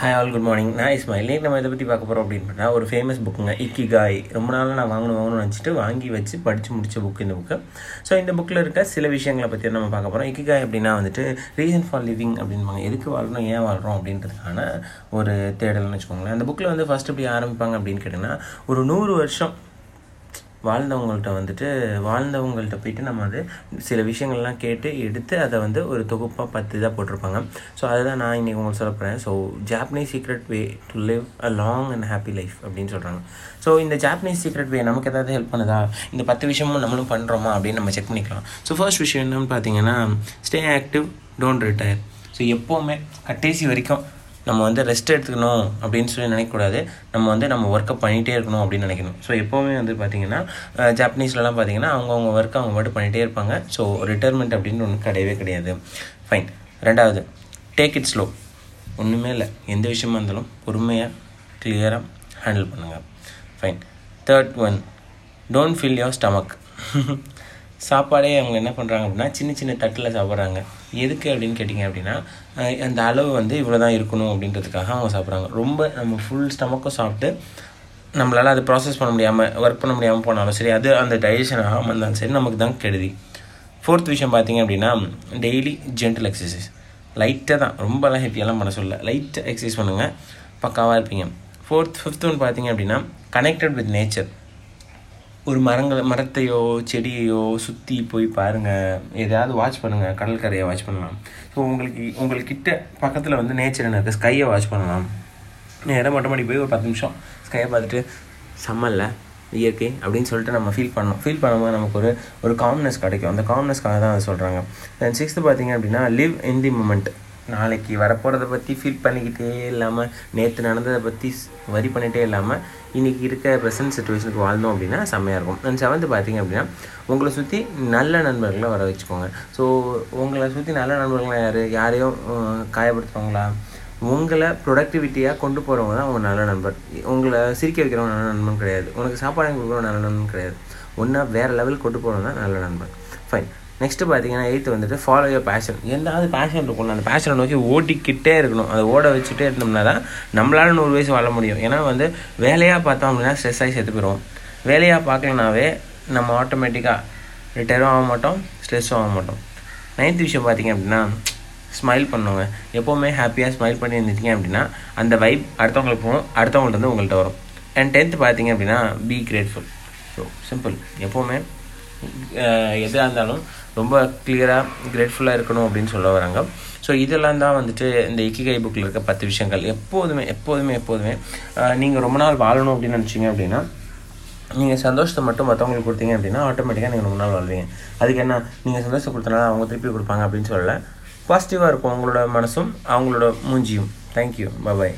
Hi all good morning நான் இஸ்மாயில். இன்னைக்கு நம்ம இதை பற்றி பார்க்க போகிறோம் அப்படின்னு ஒரு ஃபேமஸ் புக்குங்க இக்கிகாய் ரொம்ப நாளாக நான் வாங்கணும் வாங்கணும்னு நினச்சிட்டு வாங்கி வச்சு படித்து முடித்த புக் இந்த புக்கு ஸோ இந்த புக்கில் இருக்க சில விஷயங்களை பற்றி நம்ம பார்க்க போகிறோம் இக்கிகாய் அப்படின்னா வந்துட்டு ரீசன் ஃபார் லிவிங் அப்படின்பாங்க. எதுக்கு வாழ்றோம் ஏன் வாழ்கிறோம் அப்படின்றதுக்கான ஒரு தேடல்னு வச்சுக்கோங்களேன். அந்த புக்கில் வந்து ஃபஸ்ட் எப்படி ஆரம்பிப்பாங்க அப்படின்னு கேட்டிங்கன்னா ஒரு நூறு வருஷம் வாழ்ந்தவங்கள்ட்ட வந்துட்டு வாழ்ந்தவங்கள்ட்ட போயிட்டு நம்ம வந்து சில விஷயங்கள்லாம் கேட்டு எடுத்து அதை வந்து ஒரு தொகுப்பாக பத்து இதாக போட்டிருப்பாங்க. ஸோ அதுதான் நான் இன்றைக்கி உங்களுக்கு சொல்ல போகிறேன் so Japanese secret way to live a long and happy life அப்படின்னு சொல்கிறாங்க ஸோ இந்த ஜாப்பனீஸ் சீக்ரெட் வே நமக்கு ஏதாவது ஹெல்ப் பண்ணுதா? இந்த பத்து விஷயமும் நம்மளும் பண்ணுறோமா அப்படின்னு நம்ம செக் பண்ணிக்கலாம். ஸோ ஃபர்ஸ்ட் விஷயம் என்னன்னு பார்த்தீங்கன்னா stay active don't retire so எப்போவுமே கடைசி வரைக்கும் நம்ம வந்து ரெஸ்ட் எடுத்துக்கணும் அப்படின்னு சொல்லி நினைக்கக்கூடாது. நம்ம வந்து நம்ம ஒர்க்கை பண்ணிகிட்டே இருக்கணும் அப்படின்னு நினைக்கணும். ஸோ எப்போவுமே வந்து பார்த்திங்கன்னா ஜாப்பனீஸ்லலாம் பார்த்தீங்கன்னா அவங்கவுங்க ஒர்க்கை அவங்க மட்டும் பண்ணிகிட்டே இருப்பாங்க. ஸோ ரிட்டையர்மெண்ட் அப்படின்னு ஒன்று கிடையவே கிடையாது. ஃபைன் ரெண்டாவது டேக் இட் ஸ்லோ ஒன்றுமே இல்லை. எந்த விஷயமா இருந்தாலும் பொறுமையாக கிளியராக ஹேண்டில் பண்ணுங்கள் fine third one don't fill your stomach சாப்பாடே அவங்க என்ன பண்ணுறாங்க அப்படின்னா சின்ன சின்ன தட்டில் சாப்பிட்றாங்க. எதுக்கு அப்படின்னு கேட்டிங்க அப்படின்னா அந்த அளவு வந்து இவ்வளோ தான் இருக்கணும் அப்படின்றதுக்காக அவங்க சாப்பிட்றாங்க. ரொம்ப நம்ம ஃபுல் ஸ்டமக்கும் சாப்பிட்டு நம்மளால் அது ப்ராசஸ் பண்ண முடியாமல் ஒர்க் பண்ண முடியாமல் போனாலும் சரி அது அந்த டைஜஷன் ஆகாமல் இருந்தாலும் சரி நமக்கு தான் கெடுதி. ஃபோர்த் விஷயம் பார்த்தீங்க அப்படின்னா டெய்லி ஜென்டல் எக்ஸசைஸ் லைட்டாக தான். ரொம்பலாம் ஹெவியெல்லாம் பண்ண சொல்ல. லைட்டாக எக்ஸசைஸ் பண்ணுங்கள் பக்காவாக இருப்பீங்க. ஃபோர்த் ஃபிஃப்த் ஒன் பார்த்தீங்க அப்படின்னா கனெக்டட் வித் நேச்சர் ஒரு மரங்களை மரத்தையோ செடியையோ சுற்றி போய் பாருங்கள் எதாவது வாட்ச் பண்ணுங்கள் கடற்கரையை வாட்ச் பண்ணலாம். ஸோ உங்களுக்கு உங்கள்கிட்ட பக்கத்தில் வந்து நேச்சர் என்ன இருக்குது ஸ்கையை வாட்ச் பண்ணலாம். நேராக மொட்டை மாடி போய் ஒரு பத்து நிமிஷம் ஸ்கையை பார்த்துட்டு சம்மல்ல இயற்கை. அப்படின்னு சொல்லிட்டு நம்ம ஃபீல் பண்ணோம் ஃபீல் பண்ணும்போது நமக்கு ஒரு ஒரு காம்னஸ் கிடைக்கும். அந்த காம்னஸ்க்காக தான் அதை சொல்கிறாங்க தென் சிக்ஸ்த்து பார்த்தீங்க அப்படின்னா லிவ் இன் தி மூமெண்ட் நாளைக்கு வரப்போகிறத பற்றி ஃபீல் பண்ணிக்கிட்டே இல்லாமல் நேற்று நடந்ததை பற்றி வரி பண்ணிகிட்டே இல்லாமல் இன்றைக்கி இருக்க ப்ரெசன்ட் சுச்சுவேஷனுக்கு வாழ்ந்தோம் அப்படின்னா செம்மையாக இருக்கும். அண்ட் செவன்த்து பார்த்தீங்க அப்படின்னா உங்களை சுற்றி நல்ல நண்பர்களை வர வச்சுக்கோங்க. ஸோ உங்களை சுற்றி நல்ல நண்பர்களாக யார்? யாரையும் காயப்படுத்துவாங்களா உங்களை ப்ரொடக்டிவிட்டியாக கொண்டு போகிறவங்க தான் உங்கள் நல்ல நண்பர். உங்களை சிரிக்க வைக்கிறவங்க நல்ல நண்பன் கிடையாது. உனக்கு சாப்பாடு கொடுக்குறவங்க நல்ல நண்பன் கிடையாது. ஒன்றா வேறு லெவலுக்கு கொண்டு போகிறவங்க தான் நல்ல நண்பன். ஃபைன் நெக்ஸ்ட்டு பார்த்தீங்கன்னா எயித்து வந்துட்டு ஃபாலோ யோர் பேஷன் எந்தாவது பேஷன் இருக்கணும் அந்த பேஷனை நோக்கி ஓட்டிக்கிட்டே இருக்கணும். அதை ஓட வச்சுட்டே இருந்தோம்னா தான் நம்மளால் நூறு வயசு வாழ முடியும். ஏன்னா வந்து வேலையாக பார்த்தோம் அப்படின்னா ஸ்ட்ரெஸ் ஆகி செத்து போயிடுவோம். வேலையாக பார்க்கலனாவே நம்ம ஆட்டோமேட்டிக்காக ரிட்டையரும் ஆக மாட்டோம் ஸ்ட்ரெஸ்ஸும் ஆக மாட்டோம். நைன்த் விஷயம் பார்த்தீங்க அப்படின்னா ஸ்மைல் பண்ணுவாங்க எப்போவுமே ஹாப்பியாக ஸ்மைல் பண்ணி இருந்துட்டீங்க அப்படின்னா அந்த வைப் அடுத்தவங்களுக்கு போகும் அடுத்தவங்கள்ட்ட வந்து உங்கள்கிட்ட வரும். அண்ட் டென்த்து பார்த்தீங்க அப்படின்னா பி கிரேட்ஃபுல் ஸோ சிம்பிள் எப்போவுமே எதாக இருந்தாலும் ரொம்ப கிளியராக கிரேட்ஃபுல்லாக இருக்கணும் அப்படின்னு சொல்ல வராங்க. ஸோ இதெல்லாம் தான் வந்துட்டு இந்த இக்கிகை புக்கில் இருக்க பத்து விஷயங்கள். எப்போதுமே எப்போதுமே எப்போதுமே நீங்கள் ரொம்ப நாள் வாழணும் அப்படின்னு நினச்சிங்க அப்படின்னா நீங்கள் சந்தோஷத்தை மட்டும் மற்றவங்களுக்கு கொடுத்தீங்க அப்படின்னா ஆட்டோமேட்டிக்காக நீங்கள் ரொம்ப நாள் வாழ்வீங்க. அதுக்கு என்ன? நீங்கள் சந்தோஷம் கொடுத்தனால அவங்க திருப்பி கொடுப்பாங்க அப்படின்னு சொல்லலை. பாசிட்டிவாக இருக்கும் அவங்களோட மனசும் அவங்களோட மூஞ்சியும். Thank you bye